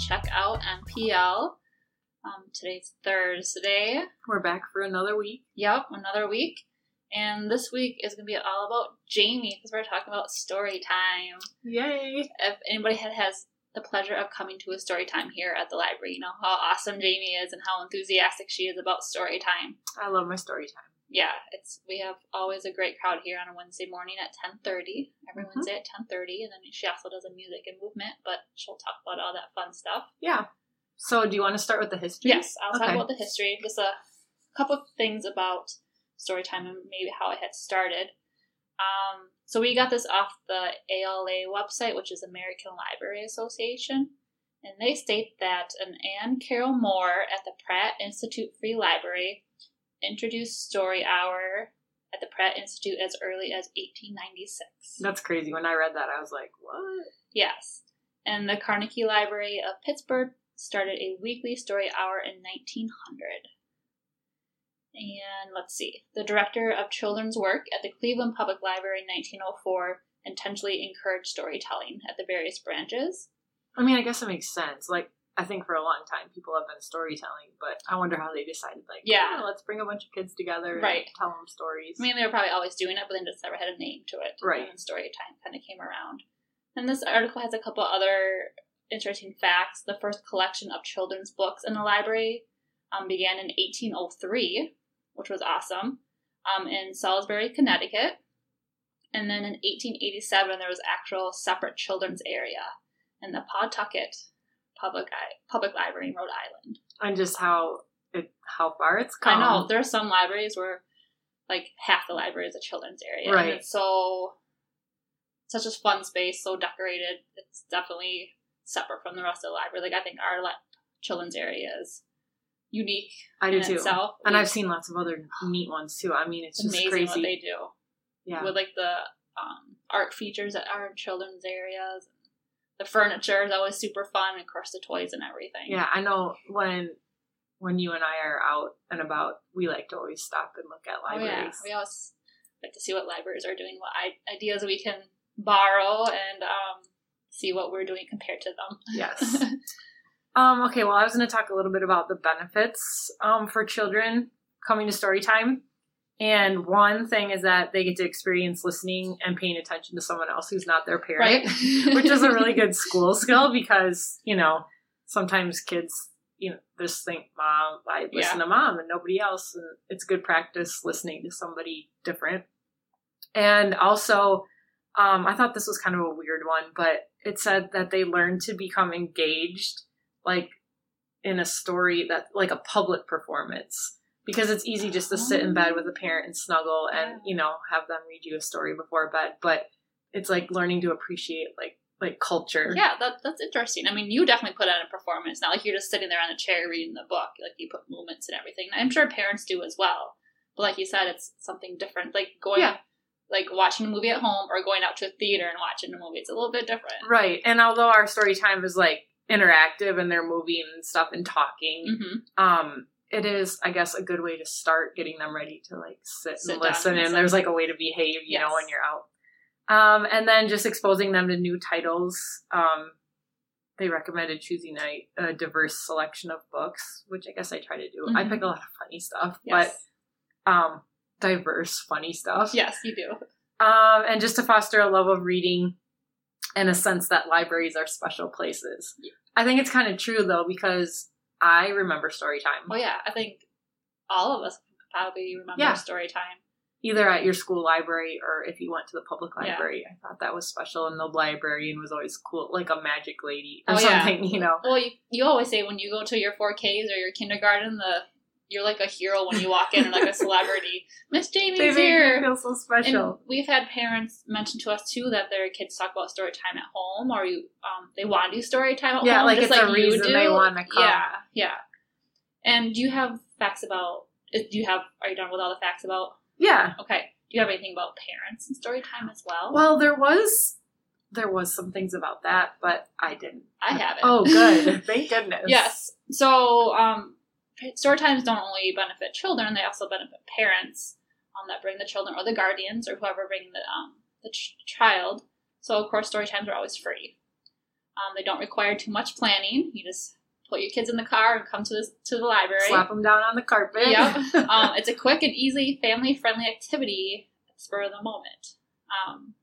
check out MPL. Um, today's Thursday. We're back for another week. Yep, another week. And this week is going to be all about Jamie because we're talking about story time. Yay! If anybody had, has the pleasure of coming to a story time here at the library, you know how awesome Jamie is and how enthusiastic she is about story time. I love my story time. Yeah, it's we have always a great crowd here on a Wednesday morning at ten thirty. Every Mhm. Wednesday at ten thirty, and then she also does a music and movement, but she'll talk about all that fun stuff. Yeah. So, do you want to start with the history? Yes, I'll talk about the history. Just a couple of things about story time and maybe how it had started. Um, so we got this off the ALA website, which is American Library Association, and they state that an Anne Carroll Moore at the Pratt Institute Free Library introduced Story Hour at the Pratt Institute as early as 1896. That's crazy. When I read that, I was like, what? Yes. And the Carnegie Library of Pittsburgh started a weekly story hour in 1900. And let's see. The director of children's work at the Cleveland Public Library in 1904 intentionally encouraged storytelling at the various branches. I mean, I guess it makes sense. Like, I think for a long time people have been storytelling, but I wonder how they decided, like, Yeah. "Oh, let's bring a bunch of kids together and Right. tell them stories. I mean, they were probably always doing it, but then just never had a name to it. Right. And story time kind of came around. And this article has a couple other interesting facts. The first collection of children's books in the library um, began in 1803, which was awesome, um, in Salisbury, Connecticut. And then in 1887, there was actual separate children's area in the Pawtucket Public Public Library in Rhode Island. and just how it how far it's come. I know there are some libraries where like half the library is a children's area, Right. And it's so such a fun space, so decorated. It's definitely separate from the rest of the library. Like I think our li- children's area is unique I do too. itself, And We- I've seen lots of other neat ones too. I mean, it's it's just amazing crazy. what they do yeah. with like the um, art features that are in children's areas. The furniture is always super fun, and of course the toys and everything. Yeah, I know when when you and I are out and about, we like to always stop and look at Oh yeah, libraries. we always like to see what libraries are doing, what ideas we can borrow, and um, see what we're doing compared to them. Yes. um, okay, well, I was going to talk a little bit about the benefits um, for children coming to Storytime. And one thing is that they get to experience listening and paying attention to someone else who's not their parent, right? which is a really good school skill because, you know, sometimes kids, you know, just think, Mom, I listen to mom and nobody else. And it's good practice listening to somebody different. And also, um, I thought this was kind of a weird one, but it said that they learned to become engaged, like in a story that, like a public performance, because it's easy just to sit in bed with a parent and snuggle and you know have them read you a story before bed. But it's like learning to appreciate like like culture. yeah, that, that's interesting. I mean, you definitely put on a performance. Not like you're just sitting there on a chair reading the book. Like you put movements and everything. I'm sure parents do as well. But like you said, it's something different. Like going, Yeah. like watching a movie at home or going out to a theater and watching a movie. It's a little bit different. Right. And although our story time is like interactive and they're moving and stuff and talking, hmm um, it is, I guess, a good way to start getting them ready to like sit, Sit and listen. and And there's like a way to behave, you know, when you're out. Um, and then just exposing them to new titles. Um, they recommended choosing a, a diverse selection of books, which I guess I try to do. I Mhm. pick a lot of funny stuff, Yes. but um, diverse, funny stuff. yes, you do. Um, and just to foster a love of reading and a sense that libraries are special places. Yeah. I think it's kind of true though because I remember story time Well, yeah, I think all of us probably remember Yeah. story time. either at your school library or if you went to the public Yeah. library. I thought that was special, and the librarian was always cool, like a magic lady or Oh, yeah. something, you know. Well, you, you always say when you go to your 4Ks or your kindergarten, the you're like a hero when you walk in and like a celebrity. Miss Jamie's They here. feel so And special. we've had parents mention to us too that their kids talk about story time at home, or you um, they want to do story time at Yeah, home, like just it's a like you reason do. they wanna come. Yeah, yeah. And do you have facts about? Do you have? Are you done with all the facts about? yeah. Okay. Do you have anything about parents and story time as well? Well, there was there was some things about that, but I didn't. I have it. Oh, good. Thank goodness. Yes. So, um, story times don't only benefit children; they also benefit parents um, that bring the children or the guardians or whoever bring the um, the ch- child. So, of course, story times are always free. Um, they don't require too much planning. You just put your kids in the car and come to the to the library. Slap them down on the carpet. Yep. um, it's a quick and easy family friendly activity spur of the moment. Um,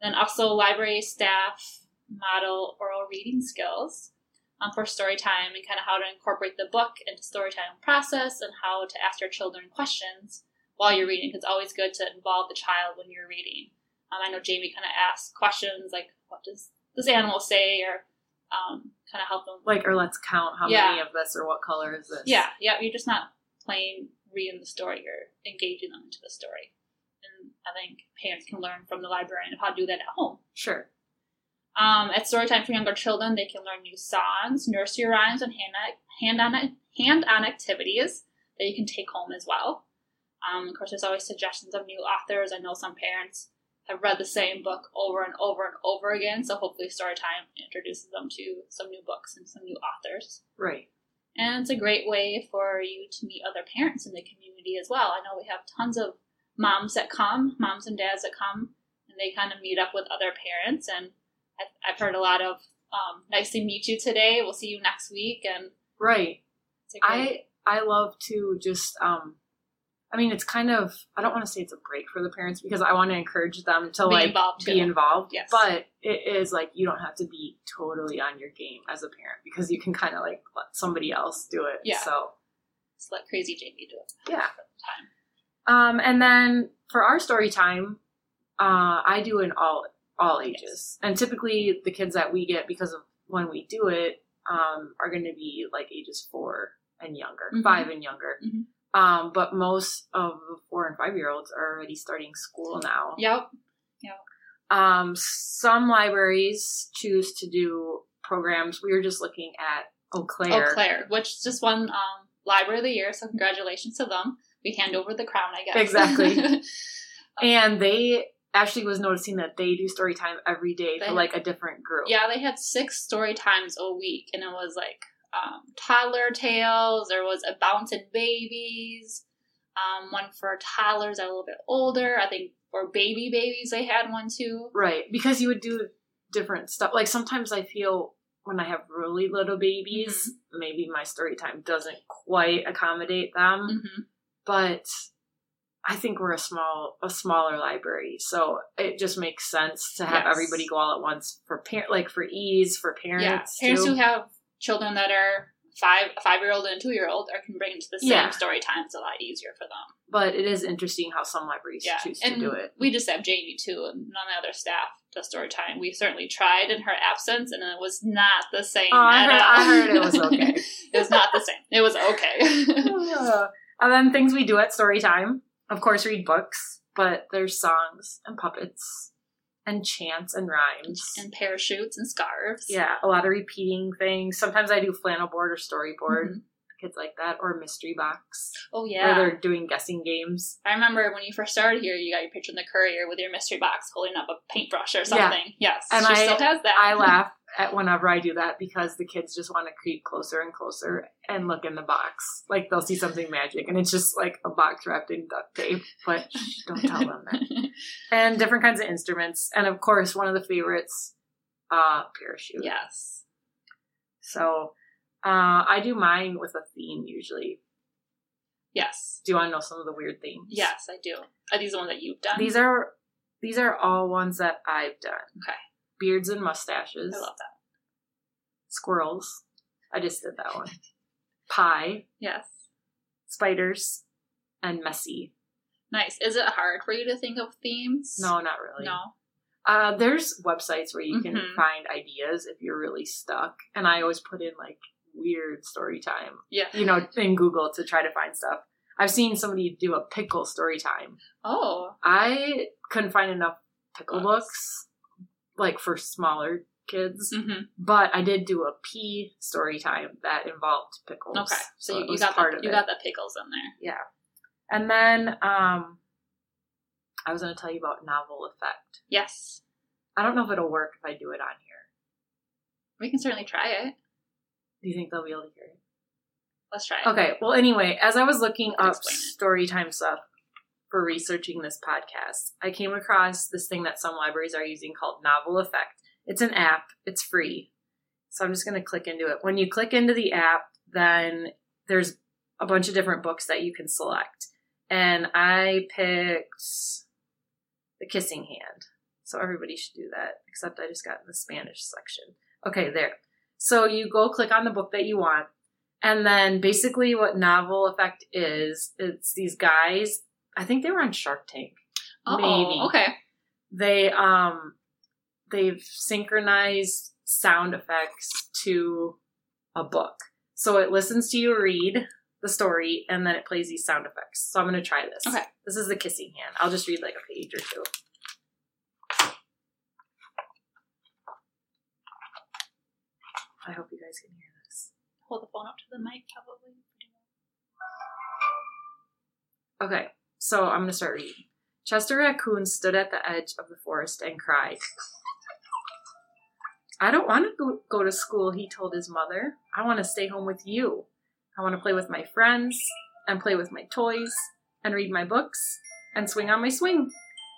then also library staff model oral reading skills um, for story time and kind of how to incorporate the book into story time process and how to ask your children questions while you're reading. It's always good to involve the child when you're reading. Um, I know Jamie kind of asks questions like, "What does this animal say?" or um, kind of help them. Like, or let's count how Yeah. many of this or what color is this. Yeah, yeah. You're just not plain reading the story; you're engaging them into the story. And I think parents can learn from the librarian of how to do that at home. Sure. Um, at Storytime for Younger Children, they can learn new songs, nursery rhymes, and hand on hand on activities that you can take home as well. Um, of course, there's always suggestions of new authors. I know some parents have read the same book over and over and over again, so hopefully Storytime introduces them to some new books and some new authors. Right. And it's a great way for you to meet other parents in the community as well. I know we have tons of moms that come, moms and dads that come, and they kind of meet up with other parents. And I've, I've heard a lot of um, "nice to meet you today." We'll see you next week, and Right. I I love to just um I mean it's kind of I don't want to say it's a break for the parents because I want to encourage them to Be like involved, be too. involved. Yes. But it is like you don't have to be totally on your game as a parent because you can kind of like let somebody else do it. Yeah. So just let crazy Jamie do it. Yeah. um and then for our story time, uh I do in all all ages. And typically the kids that we get because of when we do it um are going to be like ages 4 and younger, Mhm. 5 and younger. Mhm. Um, but most of the four and five year olds are already starting school now. Yep. Um, some libraries choose to do programs. We were just looking at Eau Claire. Eau Claire, which just won um, Library of the Year, so congratulations to them. We hand over the crown, I guess. Exactly. And they Ashley was noticing that they do story time every day They- for like a different group. Yeah, they had six story times a week, and it was like um, toddler tales. There was a bouncing babies, um, one for toddlers a little bit older. I think for baby babies they had one too. Right. Because you would do different stuff. Like sometimes I feel when I have really little babies, Mm-hmm. maybe my story time doesn't quite accommodate them. hmm but I think we're a small a smaller library, so it just makes sense to have Yes. everybody go all at once for parent like for ease for Yeah, parents. parents too. who have children that are five, a five year old and a two year old, or can bring them to the same Yeah. story time. It's a lot easier for them. but it is interesting how some libraries Yeah, choose and to do it. we just have Jamie too, and none of the other staff does story time. We certainly tried in her absence, and it was not the same. Oh, I heard-. I heard it was okay. it was not the same. It was okay. Oh, and then things we do at story time, of course, read books, but there's songs and puppets and chants and rhymes. and parachutes and scarves. yeah, a lot of repeating things. Sometimes I do flannel board or storyboard. Mhm. Kids like that, or mystery box. Oh yeah, where they're doing guessing games. I remember when you first started here, you got your picture in the courier with your mystery box holding up a paintbrush or something. Yes, And she I- still has that. I laugh at whenever I do that because the kids just want to creep closer and closer and look in the box. Like they'll see something magic and it's just like a box wrapped in duct tape. But shh, don't tell them that. And different kinds of instruments. And of course, one of the favorites, uh, parachute. yes. So uh, I do mine with a theme usually. Yes. Do you want to know some of the weird themes? Yes, I do. Are these the ones that you've done? These are these are all ones that I've done. Okay. Beards and mustaches. I love that. squirrels. I just did that one. Pie, Yes. spiders, and messy. Nice. Is it hard for you to think of themes? No, not really. No. Uh, there's websites where you can Mhm. find ideas if you're really stuck, and I always put in like weird story time, Yeah. you know, in Google to try to find stuff. I've seen somebody do a pickle story time. Oh. I couldn't find enough pickle Books. like for smaller kids, hmm but I did do a pea story time that involved pickles. Okay. So, it you, you got part the, of you it. got the pickles in there. Yeah, and then um I was going to tell you about novel effect. Yes. I don't know if it'll work if I do it on here. We can certainly try it. Do you think they'll be able to hear it? Let's try it. Okay, well anyway, as I was looking up story time stuff for researching this podcast, I came across this thing that some libraries are using called Novel Effect. It's an app, it's free. So I'm just going to click into it. When you click into the app, then there's a bunch of different books that you can select. And I picked The Kissing Hand. So everybody should do that, except I just got in the Spanish section. Okay, there. So you go click on the book that you want. And then basically what Novel Effect is, it's these guys, I think they were on Shark Tank. Oh, Maybe. Okay. They um they've synchronized sound effects to a book. So it listens to you read the story and then it plays these sound effects. So I'm going to try this. Okay. This is the kissing hand. I'll just read like a page or two. I hope you guys can hear this. Hold the phone up to the mic, probably. Okay, so I'm going to start reading. Chester Raccoon stood at the edge of the forest and cried. I don't want to go to school, he told his mother. I want to stay home with you. I want to play with my friends and play with my toys and read my books and swing on my swing.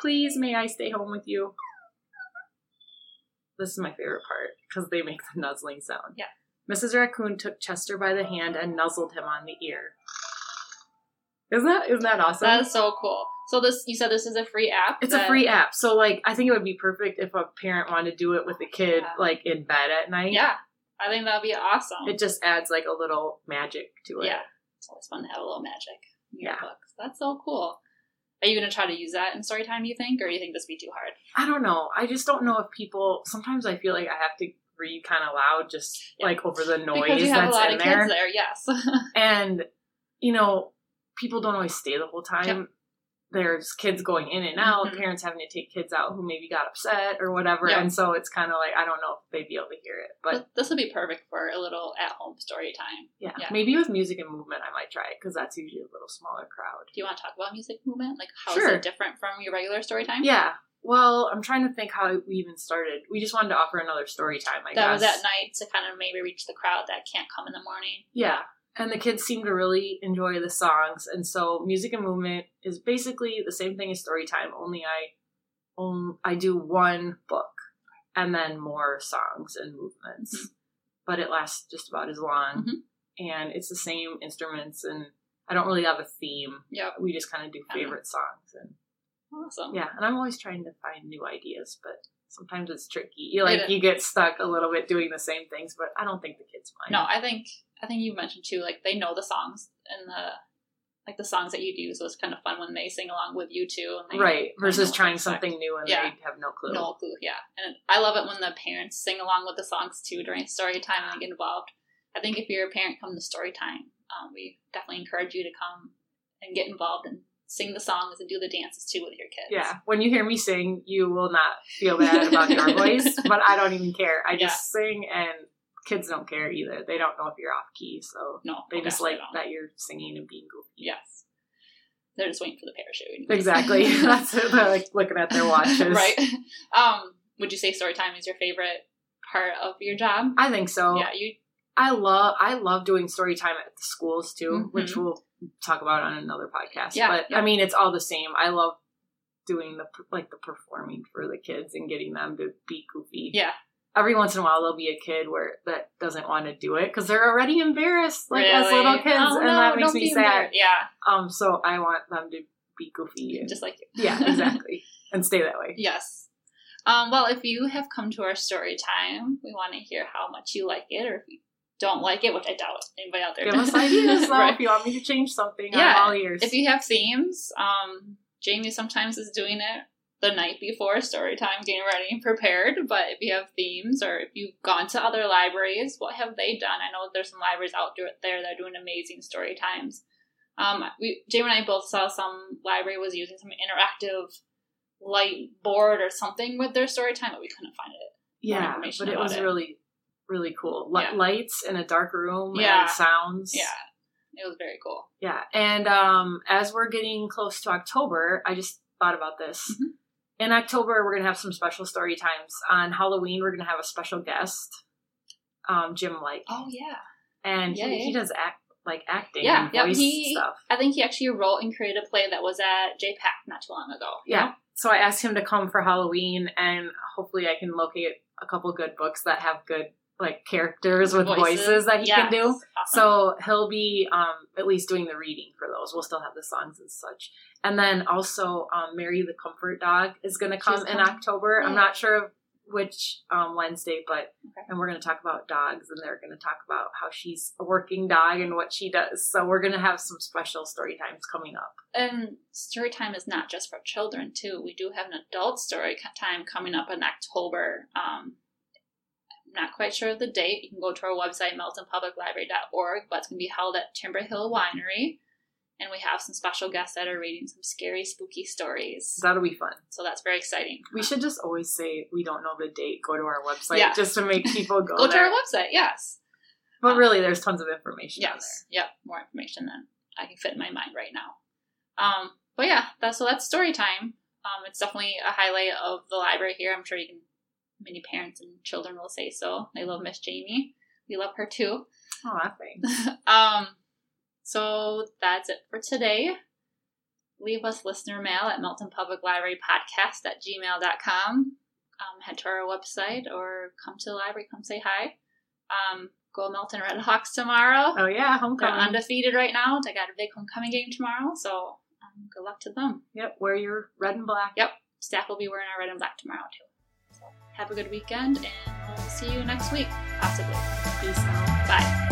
Please, may I stay home with you? This is my favorite part because they make the nuzzling sound. Yeah. Mrs. Raccoon took Chester by the hand and nuzzled him on the ear. Isn't that isn't that awesome? That's so cool. So this you said this is a free app. It's that... a free app. So like I think it would be perfect if a parent wanted to do it with a kid yeah. like in bed at night. Yeah. I think that'd be awesome. It just adds like a little magic to it. Yeah. It's always fun to have a little magic in your yeah. books. That's so cool. Are you going to try to use that in story time, you think, or do you think this would be too hard? I don't know. I just don't know if people. Sometimes I feel like I have to read kind of loud, just yeah. like over the noise because you have that's a lot in of there. kids there. Yes, and you know, people don't always stay the whole time. Yep there's kids going in and out, mm-hmm. parents having to take kids out who maybe got upset or whatever, yep. and so it's kind of like I don't know if they'd be able to hear it. But this would be perfect for a little at-home story time. Yeah, yeah. maybe with music and movement, I might try it because that's usually a little smaller crowd. Do you want to talk about music movement? Like how sure. is it different from your regular story time? Yeah. Well, I'm trying to think how we even started. We just wanted to offer another story time. I that guess that was at night to kind of maybe reach the crowd that can't come in the morning. Yeah, and the kids seem to really enjoy the songs. And so music and movement is basically the same thing as story time only i um, i do one book and then more songs and movements. Mm-hmm. but it lasts just about as long. Mm-hmm. and it's the same instruments and i don't really have a theme. Yeah we just kind of do favorite songs and awesome. Yeah and i'm always trying to find new ideas but sometimes it's tricky. You like you get stuck a little bit doing the same things but i don't think the kids mind. No i think I think you mentioned too, like they know the songs and the like the songs that you do, so it's kind of fun when they sing along with you too. right, versus trying something new and yeah. they have no clue. No clue, yeah. And I love it when the parents sing along with the songs too during story time and get involved. I think if you're a parent, come to story time. Um, we definitely encourage you to come and get involved and sing the songs and do the dances too with your kids. Yeah, when you hear me sing, you will not feel bad about your voice, but I don't even care. I just yeah. sing and kids don't care either. They don't know if you're off key, so no, they just like that you're singing and being goofy. Yes, they're just waiting for the parachute. Exactly. That's it. They're like looking at their watches. right. Um, would you say story time is your favorite part of your job? I think so. Yeah, you. I love I love doing story time at the schools too, mm-hmm. which we'll talk about on another podcast. Yeah, but yeah. I mean, it's all the same. I love doing the like the performing for the kids and getting them to be goofy. Yeah, every once in a while there'll be a kid where that doesn't want to do it because they're already embarrassed like really? as little kids oh, and no, that makes me sad yeah um so i want them to be goofy and, just like you yeah exactly and stay that way yes um well if you have come to our story time we want to hear how much you like it or if you don't like it, which I doubt anybody out there. Give us ideas though right. if you want me to change something. Yeah, I'm all ears. If you have themes, um, Jamie sometimes is doing it the night before story time, getting ready and prepared. But if you have themes or if you've gone to other libraries, what have they done? I know there's some libraries out there that are doing amazing story times. Um, we Jamie and I both saw some library was using some interactive light board or something with their story time, but we couldn't find it. Yeah, but it was it. really, really cool. L- yeah. Lights in a dark room yeah. and sounds. Yeah, it was very cool. Yeah, and um, as we're getting close to October, I just thought about this. Mm-hmm in October, we're going to have some special story times. On Halloween, we're going to have a special guest, um, Jim Light. Oh, yeah. And yeah, he, yeah. he does act like acting yeah, and voice he, stuff. I think he actually wrote and created a play that was at JPAC not too long ago. Yeah. So I asked him to come for Halloween, and hopefully I can locate a couple good books that have good like characters with voices, voices that he yes. can do. Awesome. So he'll be um, at least doing the reading for those. We'll still have the songs and such. And then also um, Mary the Comfort Dog is going to come in October. I'm not sure which um, Wednesday, but okay. and we're going to talk about dogs, and they're going to talk about how she's a working dog and what she does. So we're going to have some special story times coming up. And story time is not just for children too. We do have an adult story time coming up in October. Um, I'm not quite sure of the date. You can go to our website, miltonpubliclibrary.org, but it's going to be held at Timber Hill Winery and we have some special guests that are reading some scary, spooky stories. That'll be fun. So that's very exciting. We should just always say we don't know the date. Go to our website yeah. just to make people go. go there. to our website, yes. But um, really, there's tons of information. Yes, yep, more information than I can fit in my mind right now. Um, but yeah, that's so that's story time. Um, it's definitely a highlight of the library here. I'm sure you can. Many parents and children will say so. They love Miss Jamie. We love her too. Oh, thanks. um, so that's it for today. Leave us listener mail at Milton Public Library Podcast at gmail.com. Um, head to our website or come to the library, come say hi. Um, go Milton Red Hawks tomorrow. Oh, yeah, homecoming. They're undefeated right now. They got a big homecoming game tomorrow, so um, good luck to them. Yep, wear your red and black. Yep, staff will be wearing our red and black tomorrow, too. So have a good weekend, and we'll see you next week, possibly. Peace out. Bye.